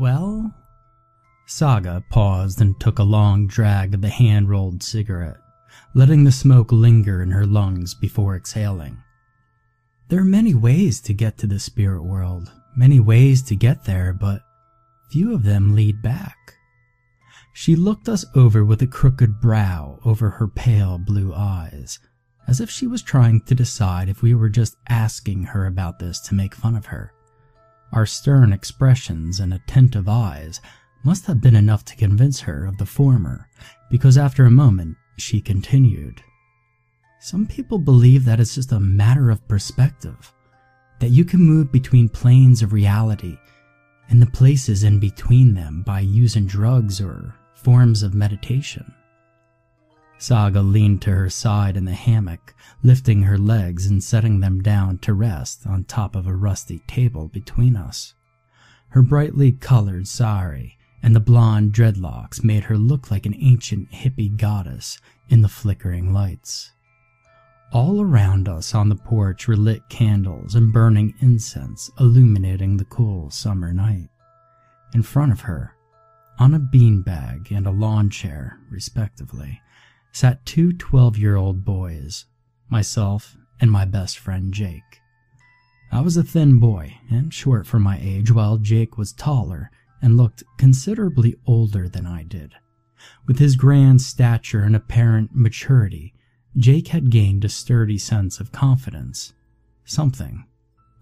Well? Saga paused and took a long drag of the hand rolled cigarette, letting the smoke linger in her lungs before exhaling. There are many ways to get to the spirit world, many ways to get there, but few of them lead back. She looked us over with a crooked brow over her pale blue eyes, as if she was trying to decide if we were just asking her about this to make fun of her. Our stern expressions and attentive eyes must have been enough to convince her of the former, because after a moment she continued. Some people believe that it's just a matter of perspective, that you can move between planes of reality and the places in between them by using drugs or forms of meditation. Saga leaned to her side in the hammock, lifting her legs and setting them down to rest on top of a rusty table between us. Her brightly colored sari and the blonde dreadlocks made her look like an ancient hippie goddess in the flickering lights. All around us on the porch were lit candles and burning incense illuminating the cool summer night. In front of her, on a beanbag and a lawn chair, respectively, sat two 12 year old boys, myself and my best friend Jake. I was a thin boy and short for my age, while Jake was taller and looked considerably older than I did. With his grand stature and apparent maturity, Jake had gained a sturdy sense of confidence, something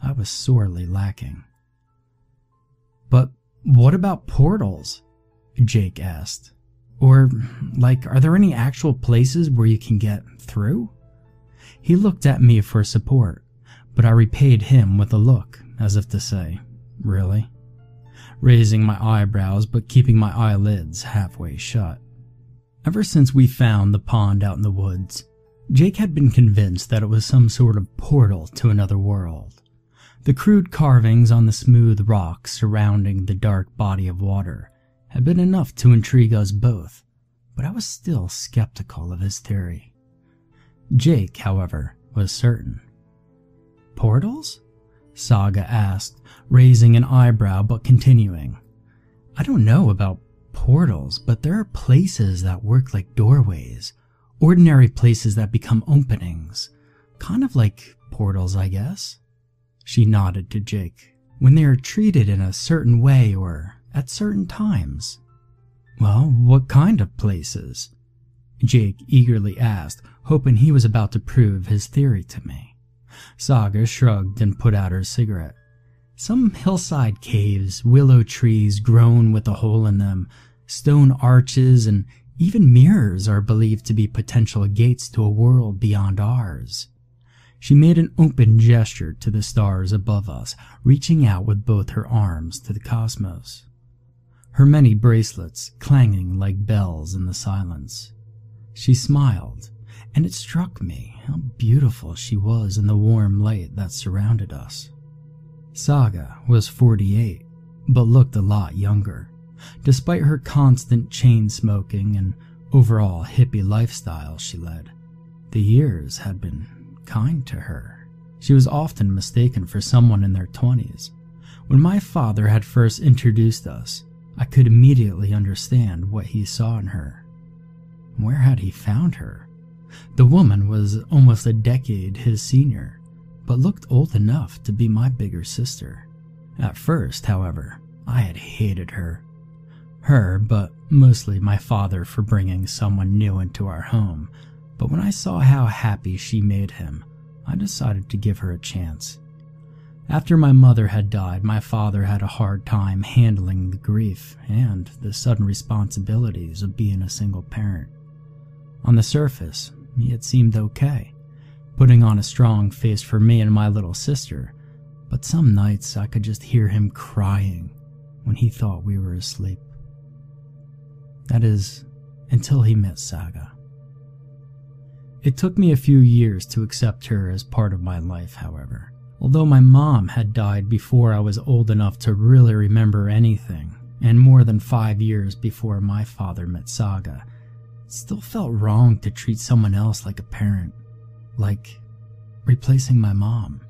I was sorely lacking. But what about portals? Jake asked. Or, like, are there any actual places where you can get through? He looked at me for support, but I repaid him with a look, as if to say, Really? raising my eyebrows but keeping my eyelids halfway shut. Ever since we found the pond out in the woods, Jake had been convinced that it was some sort of portal to another world. The crude carvings on the smooth rocks surrounding the dark body of water had been enough to intrigue us both, but I was still skeptical of his theory. Jake, however, was certain. Portals? Saga asked, raising an eyebrow but continuing. I don't know about portals, but there are places that work like doorways, ordinary places that become openings. Kind of like portals, I guess. She nodded to Jake. When they are treated in a certain way or at certain times. Well, what kind of places? Jake eagerly asked, hoping he was about to prove his theory to me. Saga shrugged and put out her cigarette. Some hillside caves, willow trees grown with a hole in them, stone arches, and even mirrors are believed to be potential gates to a world beyond ours. She made an open gesture to the stars above us, reaching out with both her arms to the cosmos. Her many bracelets clanging like bells in the silence. She smiled, and it struck me how beautiful she was in the warm light that surrounded us. Saga was 48, but looked a lot younger. Despite her constant chain smoking and overall hippie lifestyle she led, the years had been kind to her. She was often mistaken for someone in their 20s. When my father had first introduced us, I could immediately understand what he saw in her. Where had he found her? The woman was almost a decade his senior, but looked old enough to be my bigger sister. At first, however, I had hated her. Her, but mostly my father for bringing someone new into our home. But when I saw how happy she made him, I decided to give her a chance. After my mother had died, my father had a hard time handling the grief and the sudden responsibilities of being a single parent. On the surface, he had seemed okay putting on a strong face for me and my little sister, but some nights I could just hear him crying when he thought we were asleep. That is, until he met Saga. It took me a few years to accept her as part of my life, however. Although my mom had died before I was old enough to really remember anything, and more than five years before my father met Saga, it still felt wrong to treat someone else like a parent like replacing my mom.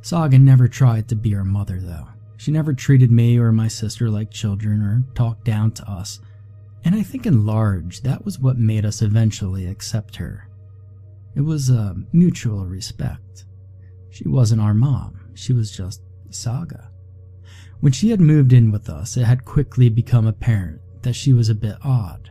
Saga never tried to be our mother, though. She never treated me or my sister like children or talked down to us, and I think in large that was what made us eventually accept her. It was a mutual respect. She wasn't our mom, she was just Saga. When she had moved in with us, it had quickly become apparent that she was a bit odd,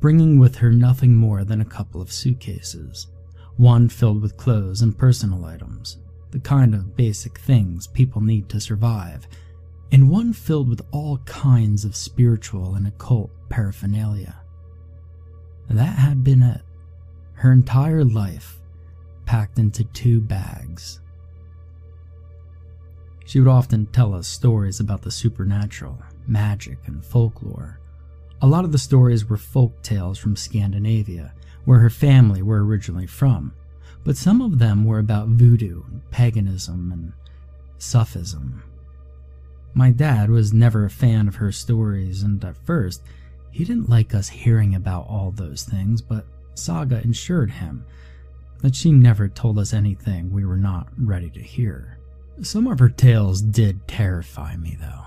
bringing with her nothing more than a couple of suitcases, one filled with clothes and personal items, the kind of basic things people need to survive, and one filled with all kinds of spiritual and occult paraphernalia. That had been it. Her entire life packed into two bags. She would often tell us stories about the supernatural, magic, and folklore. A lot of the stories were folk tales from Scandinavia, where her family were originally from, but some of them were about voodoo, paganism, and Sufism. My dad was never a fan of her stories, and at first, he didn't like us hearing about all those things, but Saga assured him that she never told us anything we were not ready to hear. Some of her tales did terrify me, though.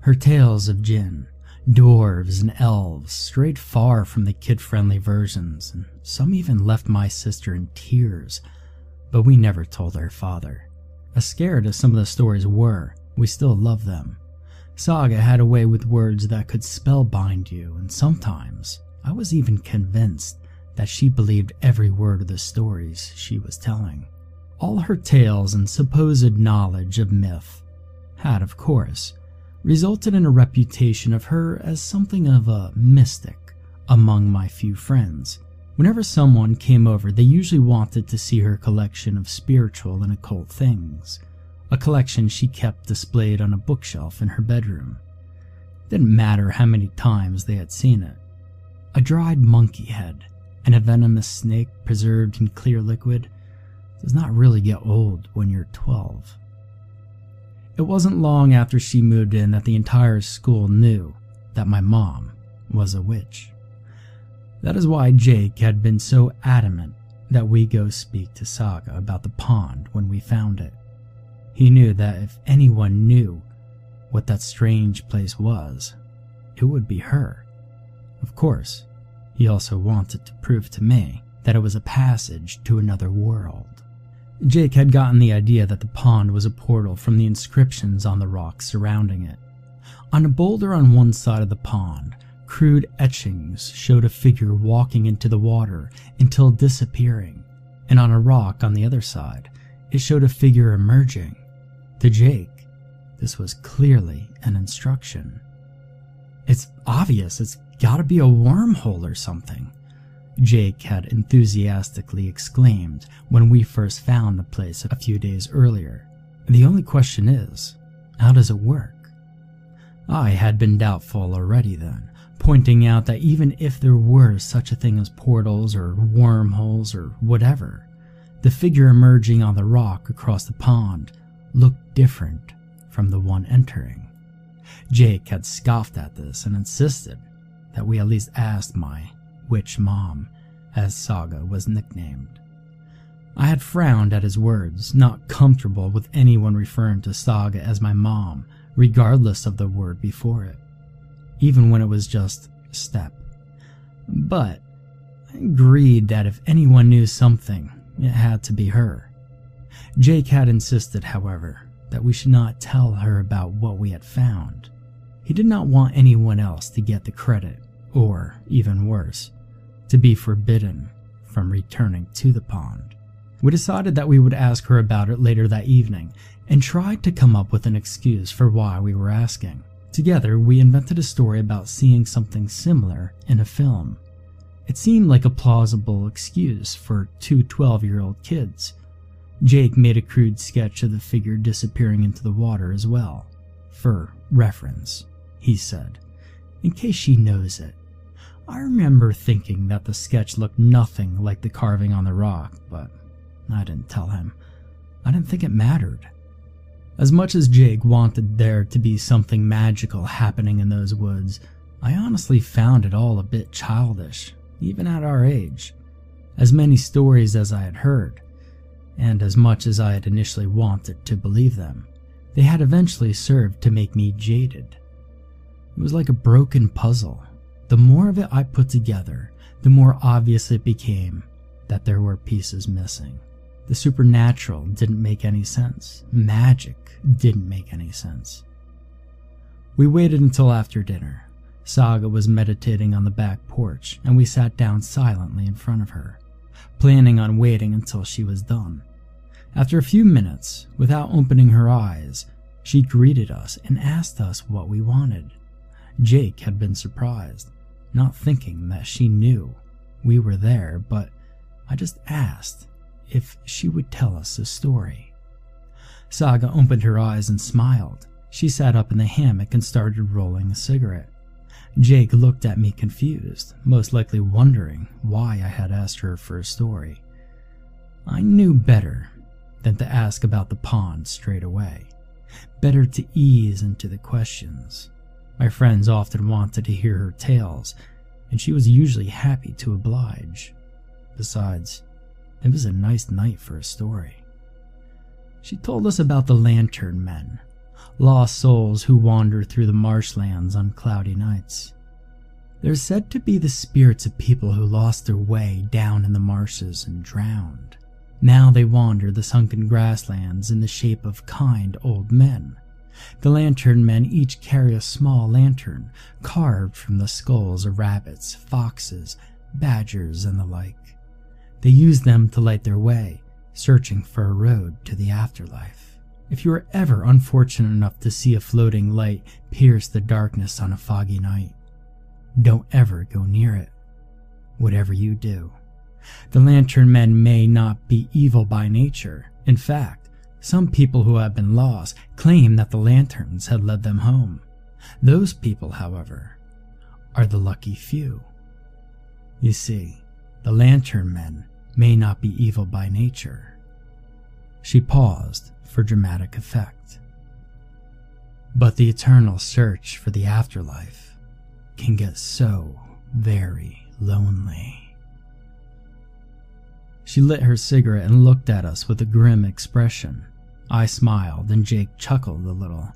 Her tales of jinn, dwarves, and elves strayed far from the kid friendly versions, and some even left my sister in tears, but we never told her father. As scared as some of the stories were, we still loved them. Saga had a way with words that could spellbind you, and sometimes I was even convinced that she believed every word of the stories she was telling. All her tales and supposed knowledge of myth had, of course, resulted in a reputation of her as something of a mystic among my few friends. Whenever someone came over, they usually wanted to see her collection of spiritual and occult things, a collection she kept displayed on a bookshelf in her bedroom. It didn't matter how many times they had seen it. A dried monkey head and a venomous snake preserved in clear liquid does not really get old when you're 12. It wasn't long after she moved in that the entire school knew that my mom was a witch. That is why Jake had been so adamant that we go speak to Saga about the pond when we found it. He knew that if anyone knew what that strange place was, it would be her. Of course, he also wanted to prove to me that it was a passage to another world. Jake had gotten the idea that the pond was a portal from the inscriptions on the rocks surrounding it. On a boulder on one side of the pond, crude etchings showed a figure walking into the water until disappearing, and on a rock on the other side, it showed a figure emerging. To Jake, this was clearly an instruction. It's obvious, it's Gotta be a wormhole or something. Jake had enthusiastically exclaimed when we first found the place a few days earlier. The only question is, how does it work? I had been doubtful already then, pointing out that even if there were such a thing as portals or wormholes or whatever, the figure emerging on the rock across the pond looked different from the one entering. Jake had scoffed at this and insisted that we at least asked my witch mom, as Saga was nicknamed. I had frowned at his words, not comfortable with anyone referring to Saga as my mom, regardless of the word before it, even when it was just step. But I agreed that if anyone knew something, it had to be her. Jake had insisted, however, that we should not tell her about what we had found. He did not want anyone else to get the credit or even worse, to be forbidden from returning to the pond. We decided that we would ask her about it later that evening and tried to come up with an excuse for why we were asking. Together, we invented a story about seeing something similar in a film. It seemed like a plausible excuse for two 12 year old kids. Jake made a crude sketch of the figure disappearing into the water as well. For reference, he said, in case she knows it. I remember thinking that the sketch looked nothing like the carving on the rock, but I didn't tell him. I didn't think it mattered. As much as Jake wanted there to be something magical happening in those woods, I honestly found it all a bit childish, even at our age. As many stories as I had heard, and as much as I had initially wanted to believe them, they had eventually served to make me jaded. It was like a broken puzzle. The more of it I put together, the more obvious it became that there were pieces missing. The supernatural didn't make any sense. Magic didn't make any sense. We waited until after dinner. Saga was meditating on the back porch, and we sat down silently in front of her, planning on waiting until she was done. After a few minutes, without opening her eyes, she greeted us and asked us what we wanted. Jake had been surprised, not thinking that she knew we were there, but I just asked if she would tell us a story. Saga opened her eyes and smiled. She sat up in the hammock and started rolling a cigarette. Jake looked at me confused, most likely wondering why I had asked her for a story. I knew better than to ask about the pond straight away. Better to ease into the questions. My friends often wanted to hear her tales, and she was usually happy to oblige. Besides, it was a nice night for a story. She told us about the Lantern Men, lost souls who wander through the marshlands on cloudy nights. They're said to be the spirits of people who lost their way down in the marshes and drowned. Now they wander the sunken grasslands in the shape of kind old men. The lantern men each carry a small lantern carved from the skulls of rabbits, foxes, badgers, and the like. They use them to light their way, searching for a road to the afterlife. If you are ever unfortunate enough to see a floating light pierce the darkness on a foggy night, don't ever go near it, whatever you do. The lantern men may not be evil by nature. In fact, some people who have been lost claim that the lanterns had led them home. Those people, however, are the lucky few. You see, the lantern men may not be evil by nature. She paused for dramatic effect. But the eternal search for the afterlife can get so very lonely. She lit her cigarette and looked at us with a grim expression. I smiled and Jake chuckled a little.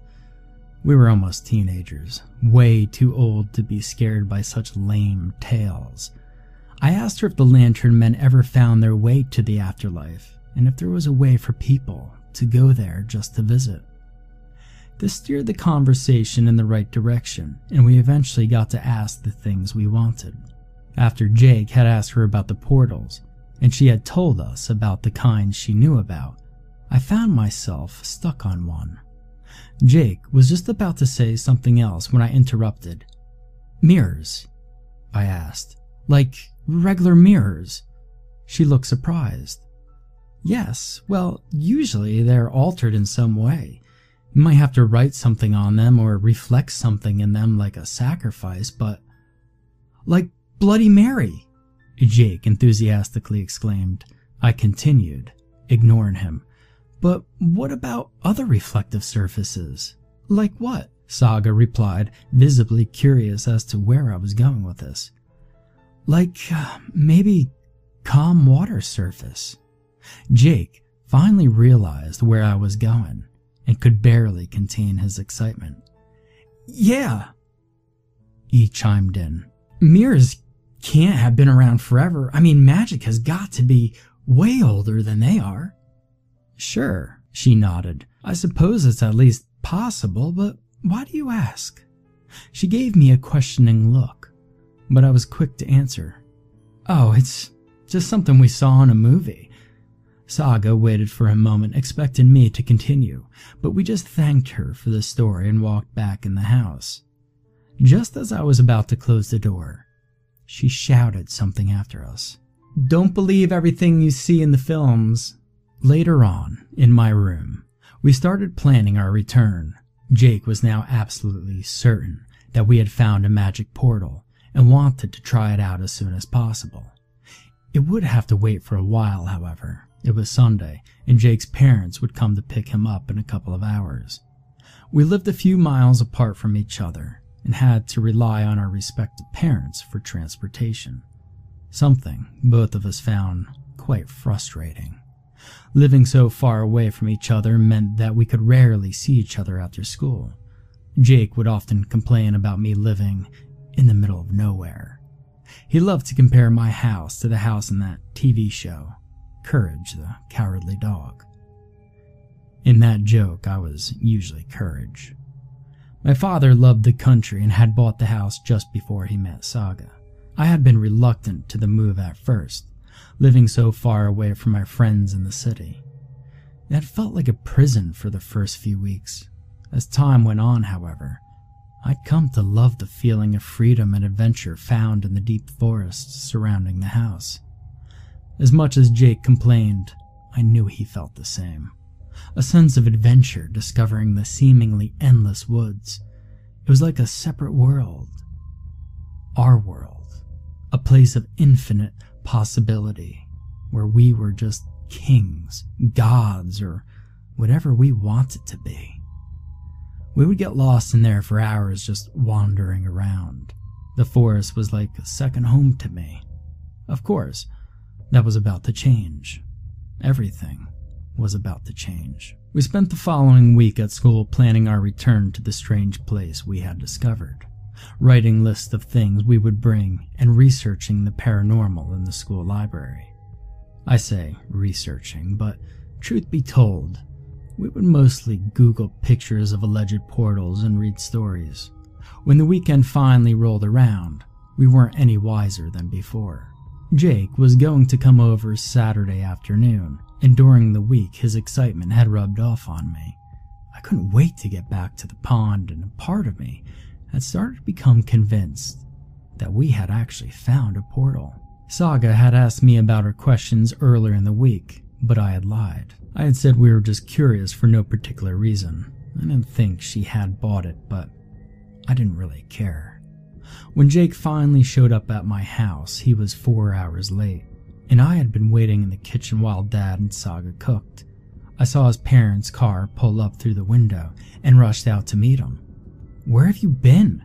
We were almost teenagers, way too old to be scared by such lame tales. I asked her if the lantern men ever found their way to the afterlife, and if there was a way for people to go there just to visit. This steered the conversation in the right direction, and we eventually got to ask the things we wanted. After Jake had asked her about the portals, and she had told us about the kind she knew about, I found myself stuck on one. Jake was just about to say something else when I interrupted. Mirrors? I asked. Like regular mirrors? She looked surprised. Yes, well, usually they're altered in some way. You might have to write something on them or reflect something in them like a sacrifice, but. Like Bloody Mary! Jake enthusiastically exclaimed. I continued, ignoring him. But what about other reflective surfaces? Like what? Saga replied, visibly curious as to where I was going with this. Like, uh, maybe calm water surface. Jake finally realized where I was going and could barely contain his excitement. Yeah, he chimed in. Mirrors can't have been around forever. I mean, magic has got to be way older than they are. Sure, she nodded. I suppose it's at least possible, but why do you ask? She gave me a questioning look, but I was quick to answer. Oh, it's just something we saw in a movie. Saga waited for a moment, expecting me to continue, but we just thanked her for the story and walked back in the house. Just as I was about to close the door, she shouted something after us. Don't believe everything you see in the films. Later on, in my room, we started planning our return. Jake was now absolutely certain that we had found a magic portal and wanted to try it out as soon as possible. It would have to wait for a while, however, it was Sunday, and Jake's parents would come to pick him up in a couple of hours. We lived a few miles apart from each other and had to rely on our respective parents for transportation, something both of us found quite frustrating. Living so far away from each other meant that we could rarely see each other after school. Jake would often complain about me living in the middle of nowhere. He loved to compare my house to the house in that TV show, Courage the Cowardly Dog. In that joke, I was usually Courage. My father loved the country and had bought the house just before he met Saga. I had been reluctant to the move at first, living so far away from my friends in the city. It had felt like a prison for the first few weeks. As time went on, however, I'd come to love the feeling of freedom and adventure found in the deep forests surrounding the house. As much as Jake complained, I knew he felt the same a sense of adventure discovering the seemingly endless woods. It was like a separate world. Our world. A place of infinite possibility where we were just kings, gods, or whatever we wanted to be. We would get lost in there for hours just wandering around. The forest was like a second home to me. Of course, that was about to change. Everything was about to change. We spent the following week at school planning our return to the strange place we had discovered, writing lists of things we would bring, and researching the paranormal in the school library. I say researching, but truth be told, we would mostly Google pictures of alleged portals and read stories. When the weekend finally rolled around, we weren't any wiser than before. Jake was going to come over Saturday afternoon, and during the week his excitement had rubbed off on me. I couldn't wait to get back to the pond, and a part of me had started to become convinced that we had actually found a portal. Saga had asked me about her questions earlier in the week, but I had lied. I had said we were just curious for no particular reason. I didn't think she had bought it, but I didn't really care. When Jake finally showed up at my house, he was four hours late, and I had been waiting in the kitchen while Dad and Saga cooked. I saw his parents' car pull up through the window and rushed out to meet him. Where have you been?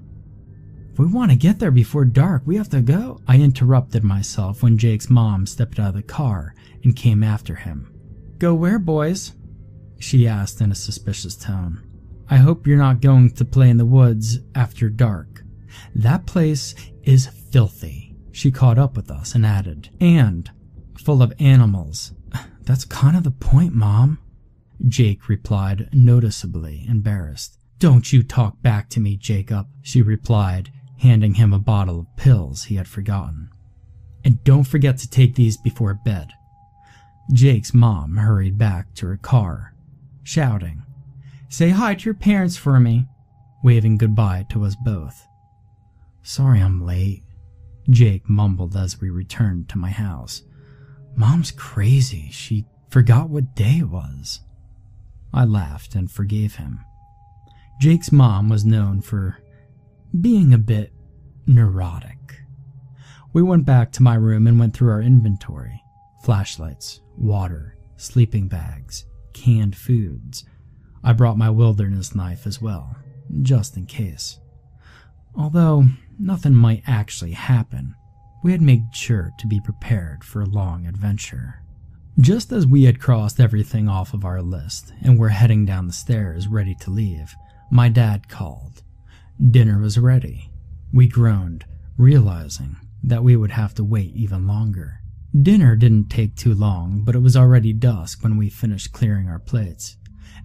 If we want to get there before dark, we have to go. I interrupted myself when Jake's mom stepped out of the car and came after him. Go where, boys? She asked in a suspicious tone. I hope you're not going to play in the woods after dark. That place is filthy. She caught up with us and added, and full of animals. That's kind of the point, Mom. Jake replied, noticeably embarrassed. Don't you talk back to me, Jacob, she replied, handing him a bottle of pills he had forgotten. And don't forget to take these before bed. Jake's mom hurried back to her car, shouting, Say hi to your parents for me, waving goodbye to us both. Sorry I'm late, Jake mumbled as we returned to my house. Mom's crazy. She forgot what day it was. I laughed and forgave him. Jake's mom was known for being a bit neurotic. We went back to my room and went through our inventory flashlights, water, sleeping bags, canned foods. I brought my wilderness knife as well, just in case. Although nothing might actually happen, we had made sure to be prepared for a long adventure. Just as we had crossed everything off of our list and were heading down the stairs ready to leave, my dad called. Dinner was ready. We groaned, realizing that we would have to wait even longer. Dinner didn't take too long, but it was already dusk when we finished clearing our plates.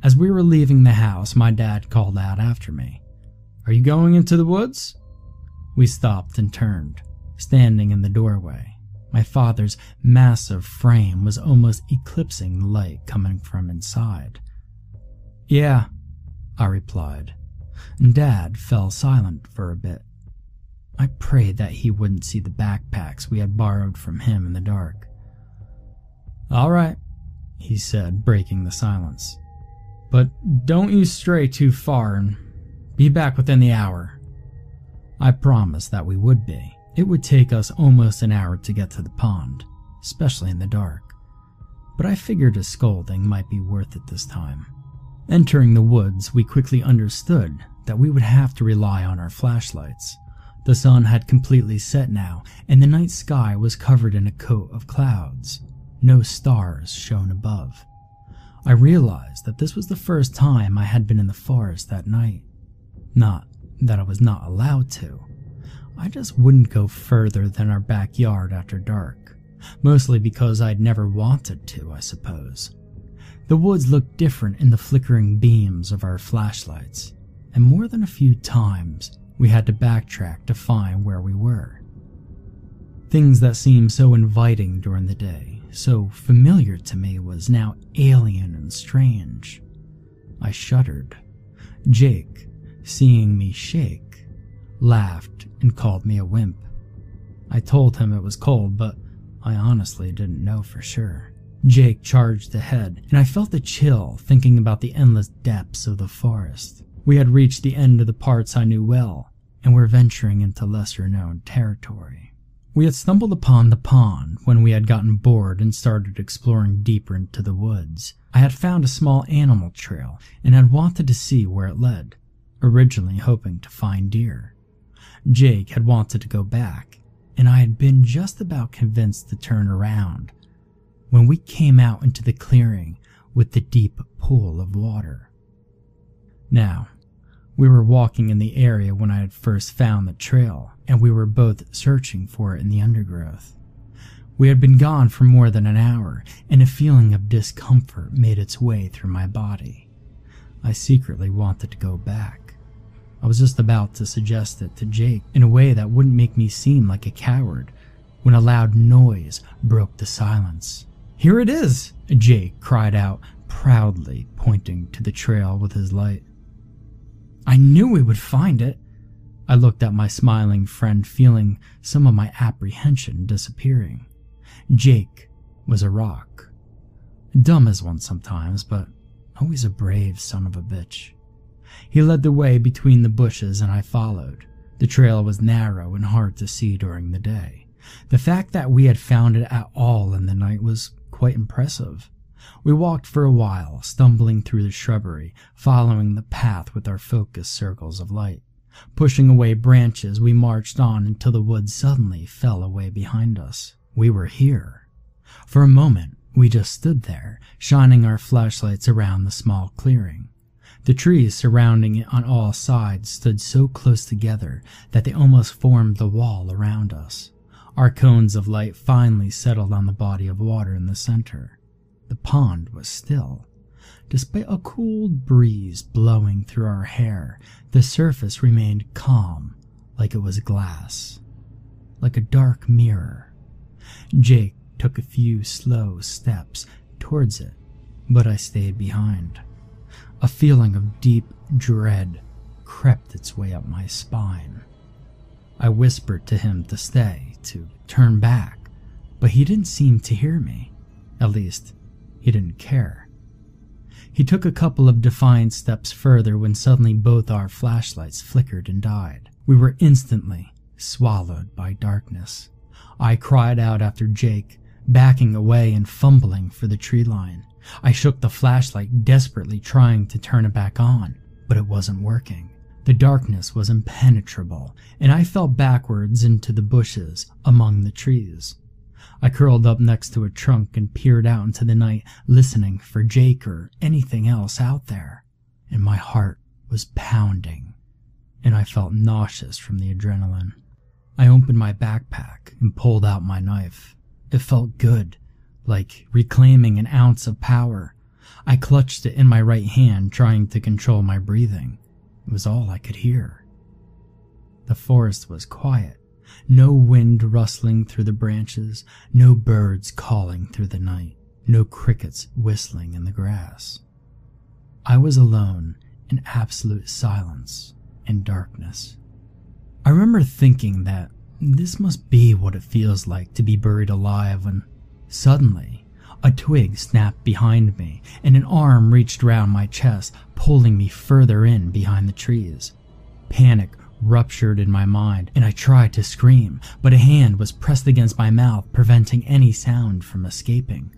As we were leaving the house, my dad called out after me. Are you going into the woods? We stopped and turned, standing in the doorway. My father's massive frame was almost eclipsing the light coming from inside. Yeah, I replied, and Dad fell silent for a bit. I prayed that he wouldn't see the backpacks we had borrowed from him in the dark. All right, he said, breaking the silence. But don't you stray too far and be back within the hour. I promised that we would be. It would take us almost an hour to get to the pond, especially in the dark. But I figured a scolding might be worth it this time. Entering the woods, we quickly understood that we would have to rely on our flashlights. The sun had completely set now, and the night sky was covered in a coat of clouds. No stars shone above. I realized that this was the first time I had been in the forest that night. Not that I was not allowed to. I just wouldn't go further than our backyard after dark, mostly because I'd never wanted to, I suppose. The woods looked different in the flickering beams of our flashlights, and more than a few times we had to backtrack to find where we were. Things that seemed so inviting during the day, so familiar to me, was now alien and strange. I shuddered. Jake, seeing me shake, laughed and called me a wimp. I told him it was cold, but I honestly didn't know for sure. Jake charged ahead, and I felt a chill thinking about the endless depths of the forest. We had reached the end of the parts I knew well, and were venturing into lesser known territory. We had stumbled upon the pond when we had gotten bored and started exploring deeper into the woods. I had found a small animal trail and had wanted to see where it led, originally hoping to find deer. Jake had wanted to go back, and I had been just about convinced to turn around when we came out into the clearing with the deep pool of water. Now, we were walking in the area when I had first found the trail, and we were both searching for it in the undergrowth. We had been gone for more than an hour, and a feeling of discomfort made its way through my body. I secretly wanted to go back. I was just about to suggest it to Jake in a way that wouldn't make me seem like a coward when a loud noise broke the silence. Here it is, Jake cried out, proudly pointing to the trail with his light. I knew we would find it. I looked at my smiling friend, feeling some of my apprehension disappearing. Jake was a rock. Dumb as one sometimes, but always a brave son of a bitch. He led the way between the bushes and I followed. The trail was narrow and hard to see during the day. The fact that we had found it at all in the night was quite impressive. We walked for a while, stumbling through the shrubbery, following the path with our focused circles of light. Pushing away branches, we marched on until the woods suddenly fell away behind us. We were here. For a moment, we just stood there, shining our flashlights around the small clearing. The trees surrounding it on all sides stood so close together that they almost formed the wall around us. Our cones of light finally settled on the body of water in the center. The pond was still. Despite a cool breeze blowing through our hair, the surface remained calm, like it was glass, like a dark mirror. Jake took a few slow steps towards it, but I stayed behind. A feeling of deep dread crept its way up my spine. I whispered to him to stay, to turn back, but he didn't seem to hear me. At least, he didn't care. He took a couple of defiant steps further when suddenly both our flashlights flickered and died. We were instantly swallowed by darkness. I cried out after Jake, backing away and fumbling for the tree line. I shook the flashlight, desperately trying to turn it back on, but it wasn't working. The darkness was impenetrable, and I fell backwards into the bushes among the trees. I curled up next to a trunk and peered out into the night, listening for Jake or anything else out there. And my heart was pounding, and I felt nauseous from the adrenaline. I opened my backpack and pulled out my knife. It felt good, like reclaiming an ounce of power. I clutched it in my right hand, trying to control my breathing. It was all I could hear. The forest was quiet, no wind rustling through the branches, no birds calling through the night, no crickets whistling in the grass. I was alone in absolute silence and darkness. I remember thinking that this must be what it feels like to be buried alive when suddenly a twig snapped behind me and an arm reached round my chest, pulling me further in behind the trees. Panic ruptured in my mind, and I tried to scream, but a hand was pressed against my mouth, preventing any sound from escaping.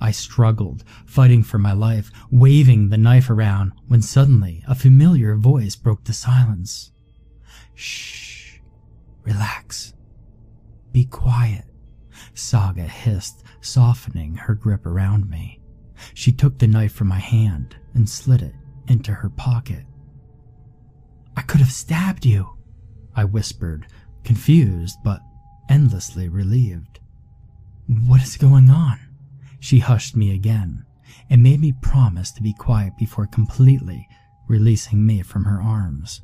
I struggled, fighting for my life, waving the knife around, when suddenly a familiar voice broke the silence. Shh. Relax. Be quiet. Saga hissed, softening her grip around me. She took the knife from my hand and slid it into her pocket. I could have stabbed you, I whispered, confused but endlessly relieved. What is going on? She hushed me again and made me promise to be quiet before completely releasing me from her arms.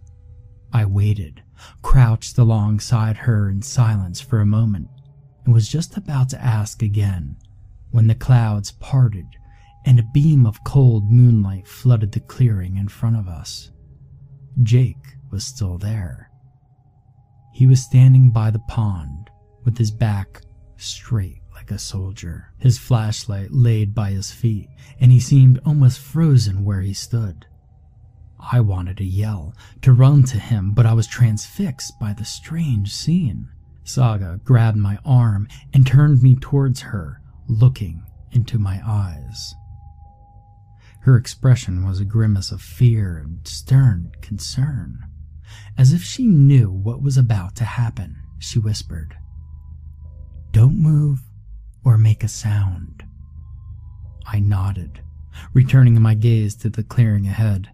I waited, crouched alongside her in silence for a moment, and was just about to ask again when the clouds parted and a beam of cold moonlight flooded the clearing in front of us. Jake was still there. He was standing by the pond with his back straight like a soldier, his flashlight laid by his feet, and he seemed almost frozen where he stood. I wanted to yell, to run to him, but I was transfixed by the strange scene. Saga grabbed my arm and turned me towards her, looking into my eyes. Her expression was a grimace of fear and stern concern. As if she knew what was about to happen, she whispered, Don't move or make a sound. I nodded, returning my gaze to the clearing ahead.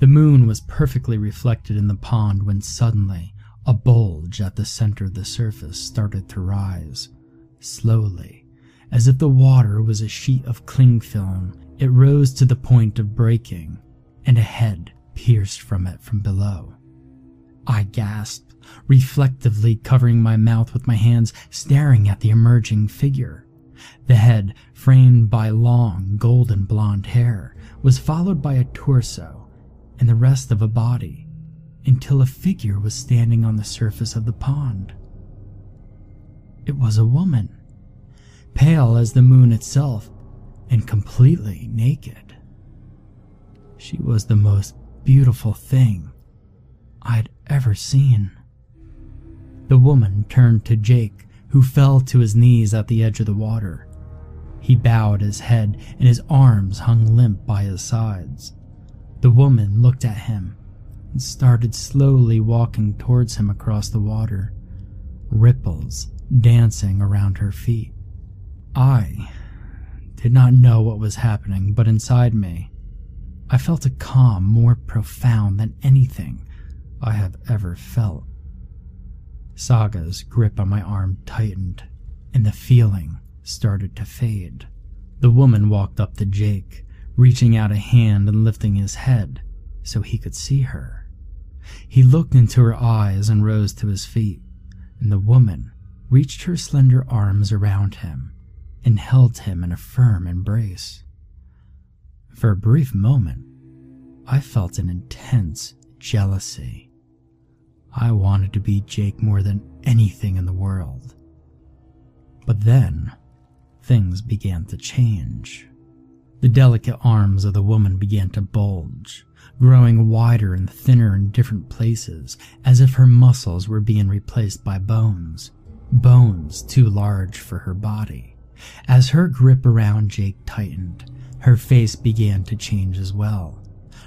The moon was perfectly reflected in the pond when suddenly a bulge at the center of the surface started to rise. Slowly, as if the water was a sheet of cling film, it rose to the point of breaking, and a head pierced from it from below. I gasped, reflectively covering my mouth with my hands, staring at the emerging figure. The head, framed by long, golden blonde hair, was followed by a torso and the rest of a body, until a figure was standing on the surface of the pond. It was a woman, pale as the moon itself, and completely naked. She was the most beautiful thing I'd ever seen. The woman turned to Jake, who fell to his knees at the edge of the water. He bowed his head and his arms hung limp by his sides. The woman looked at him and started slowly walking towards him across the water, ripples dancing around her feet. I did not know what was happening, but inside me, I felt a calm more profound than anything I have ever felt. Saga's grip on my arm tightened, and the feeling started to fade. The woman walked up to Jake, reaching out a hand and lifting his head so he could see her. He looked into her eyes and rose to his feet, and the woman reached her slender arms around him and held him in a firm embrace. For a brief moment, I felt an intense jealousy. I wanted to be Jake more than anything in the world. But then, things began to change. The delicate arms of the woman began to bulge, growing wider and thinner in different places, as if her muscles were being replaced by bones, bones too large for her body. As her grip around Jake tightened, her face began to change as well.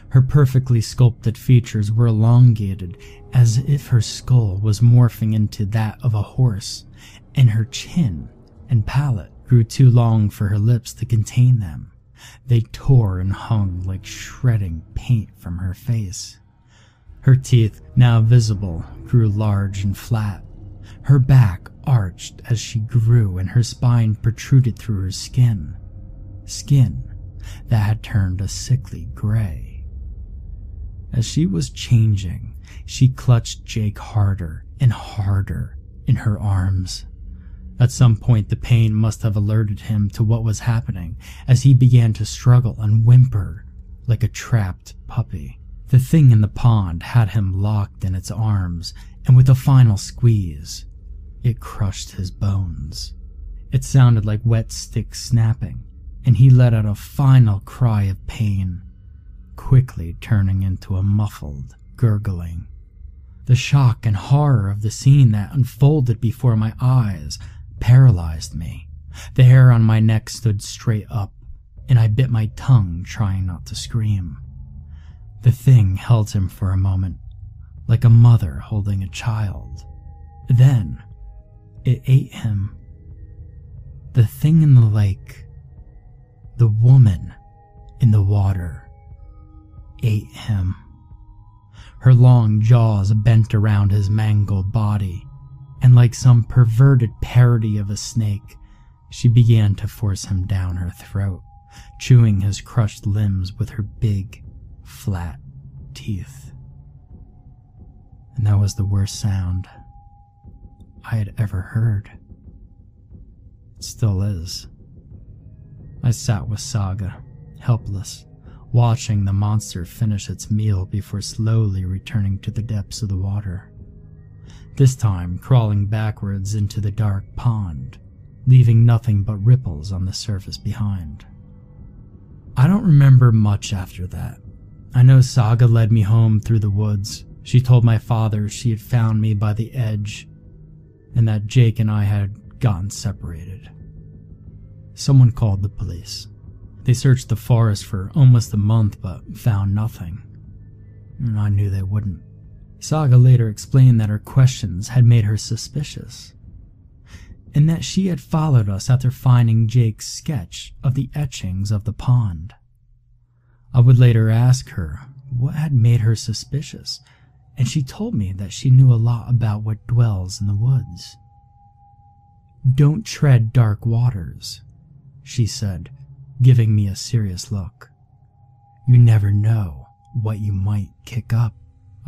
Her perfectly sculpted features were elongated as if her skull was morphing into that of a horse, and her chin and palate grew too long for her lips to contain them. They tore and hung like shredding paint from her face. Her teeth, now visible, grew large and flat. Her back arched as she grew and her spine protruded through her skin. Skin that had turned a sickly gray. As she was changing, she clutched Jake harder and harder in her arms. At some point, the pain must have alerted him to what was happening as he began to struggle and whimper like a trapped puppy. The thing in the pond had him locked in its arms, and with a final squeeze, it crushed his bones. It sounded like wet sticks snapping, and he let out a final cry of pain, quickly turning into a muffled gurgling. The shock and horror of the scene that unfolded before my eyes paralyzed me. The hair on my neck stood straight up, and I bit my tongue trying not to scream. The thing held him for a moment, like a mother holding a child. Then, it ate him, The thing in the lake, the woman in the water, ate him. Her long jaws bent around his mangled body, and like some perverted parody of a snake, she began to force him down her throat, chewing his crushed limbs with her big, flat teeth. And that was the worst sound I had ever heard. It still is. I sat with Saga, helpless, watching the monster finish its meal before slowly returning to the depths of the water. This time crawling backwards into the dark pond, leaving nothing but ripples on the surface behind. I don't remember much after that. I know Saga led me home through the woods. She told my father she had found me by the edge and that Jake and I had gotten separated. Someone called the police. They searched the forest for almost a month but found nothing. And I knew they wouldn't. Saga later explained that her questions had made her suspicious, and that she had followed us after finding Jake's sketch of the etchings of the pond. I would later ask her what had made her suspicious, and she told me that she knew a lot about what dwells in the woods. Don't tread dark waters, she said, giving me a serious look. You never know what you might kick up.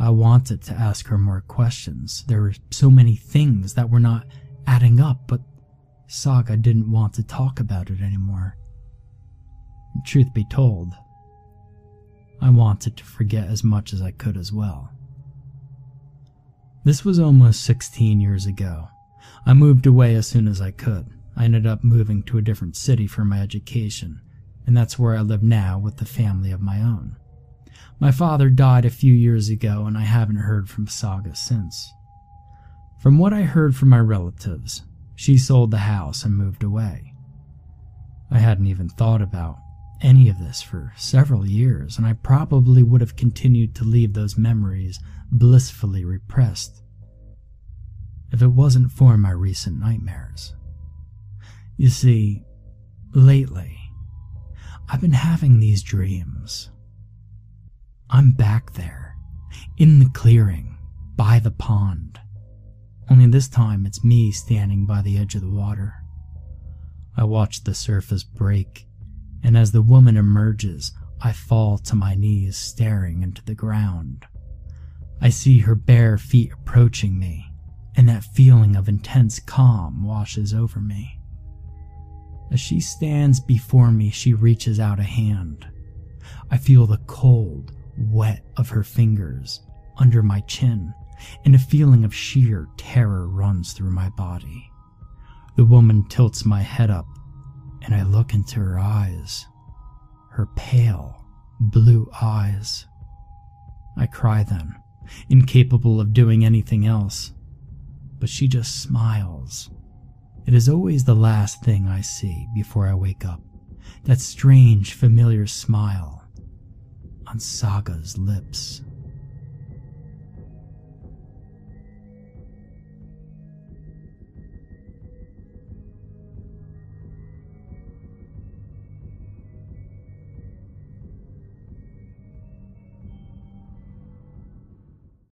I wanted to ask her more questions. There were so many things that were not adding up, but Saga didn't want to talk about it anymore. Truth be told, I wanted to forget as much as I could as well. This was almost 16 years ago. I moved away as soon as I could. I ended up moving to a different city for my education, and that's where I live now with a family of my own. My father died a few years ago, and I haven't heard from Saga since. From what I heard from my relatives, she sold the house and moved away. I hadn't even thought about any of this for several years, and I probably would have continued to leave those memories blissfully repressed if it wasn't for my recent nightmares. You see, lately, I've been having these dreams. I'm back there, in the clearing, by the pond. Only this time it's me standing by the edge of the water. I watch the surface break and as the woman emerges, I fall to my knees staring into the ground. I see her bare feet approaching me, and that feeling of intense calm washes over me. As she stands before me, she reaches out a hand. I feel the cold, wet of her fingers under my chin, and a feeling of sheer terror runs through my body. The woman tilts my head up and I look into her eyes, her pale, blue eyes. I cry then, incapable of doing anything else, but she just smiles. It is always the last thing I see before I wake up, that strange, familiar smile on Saga's lips.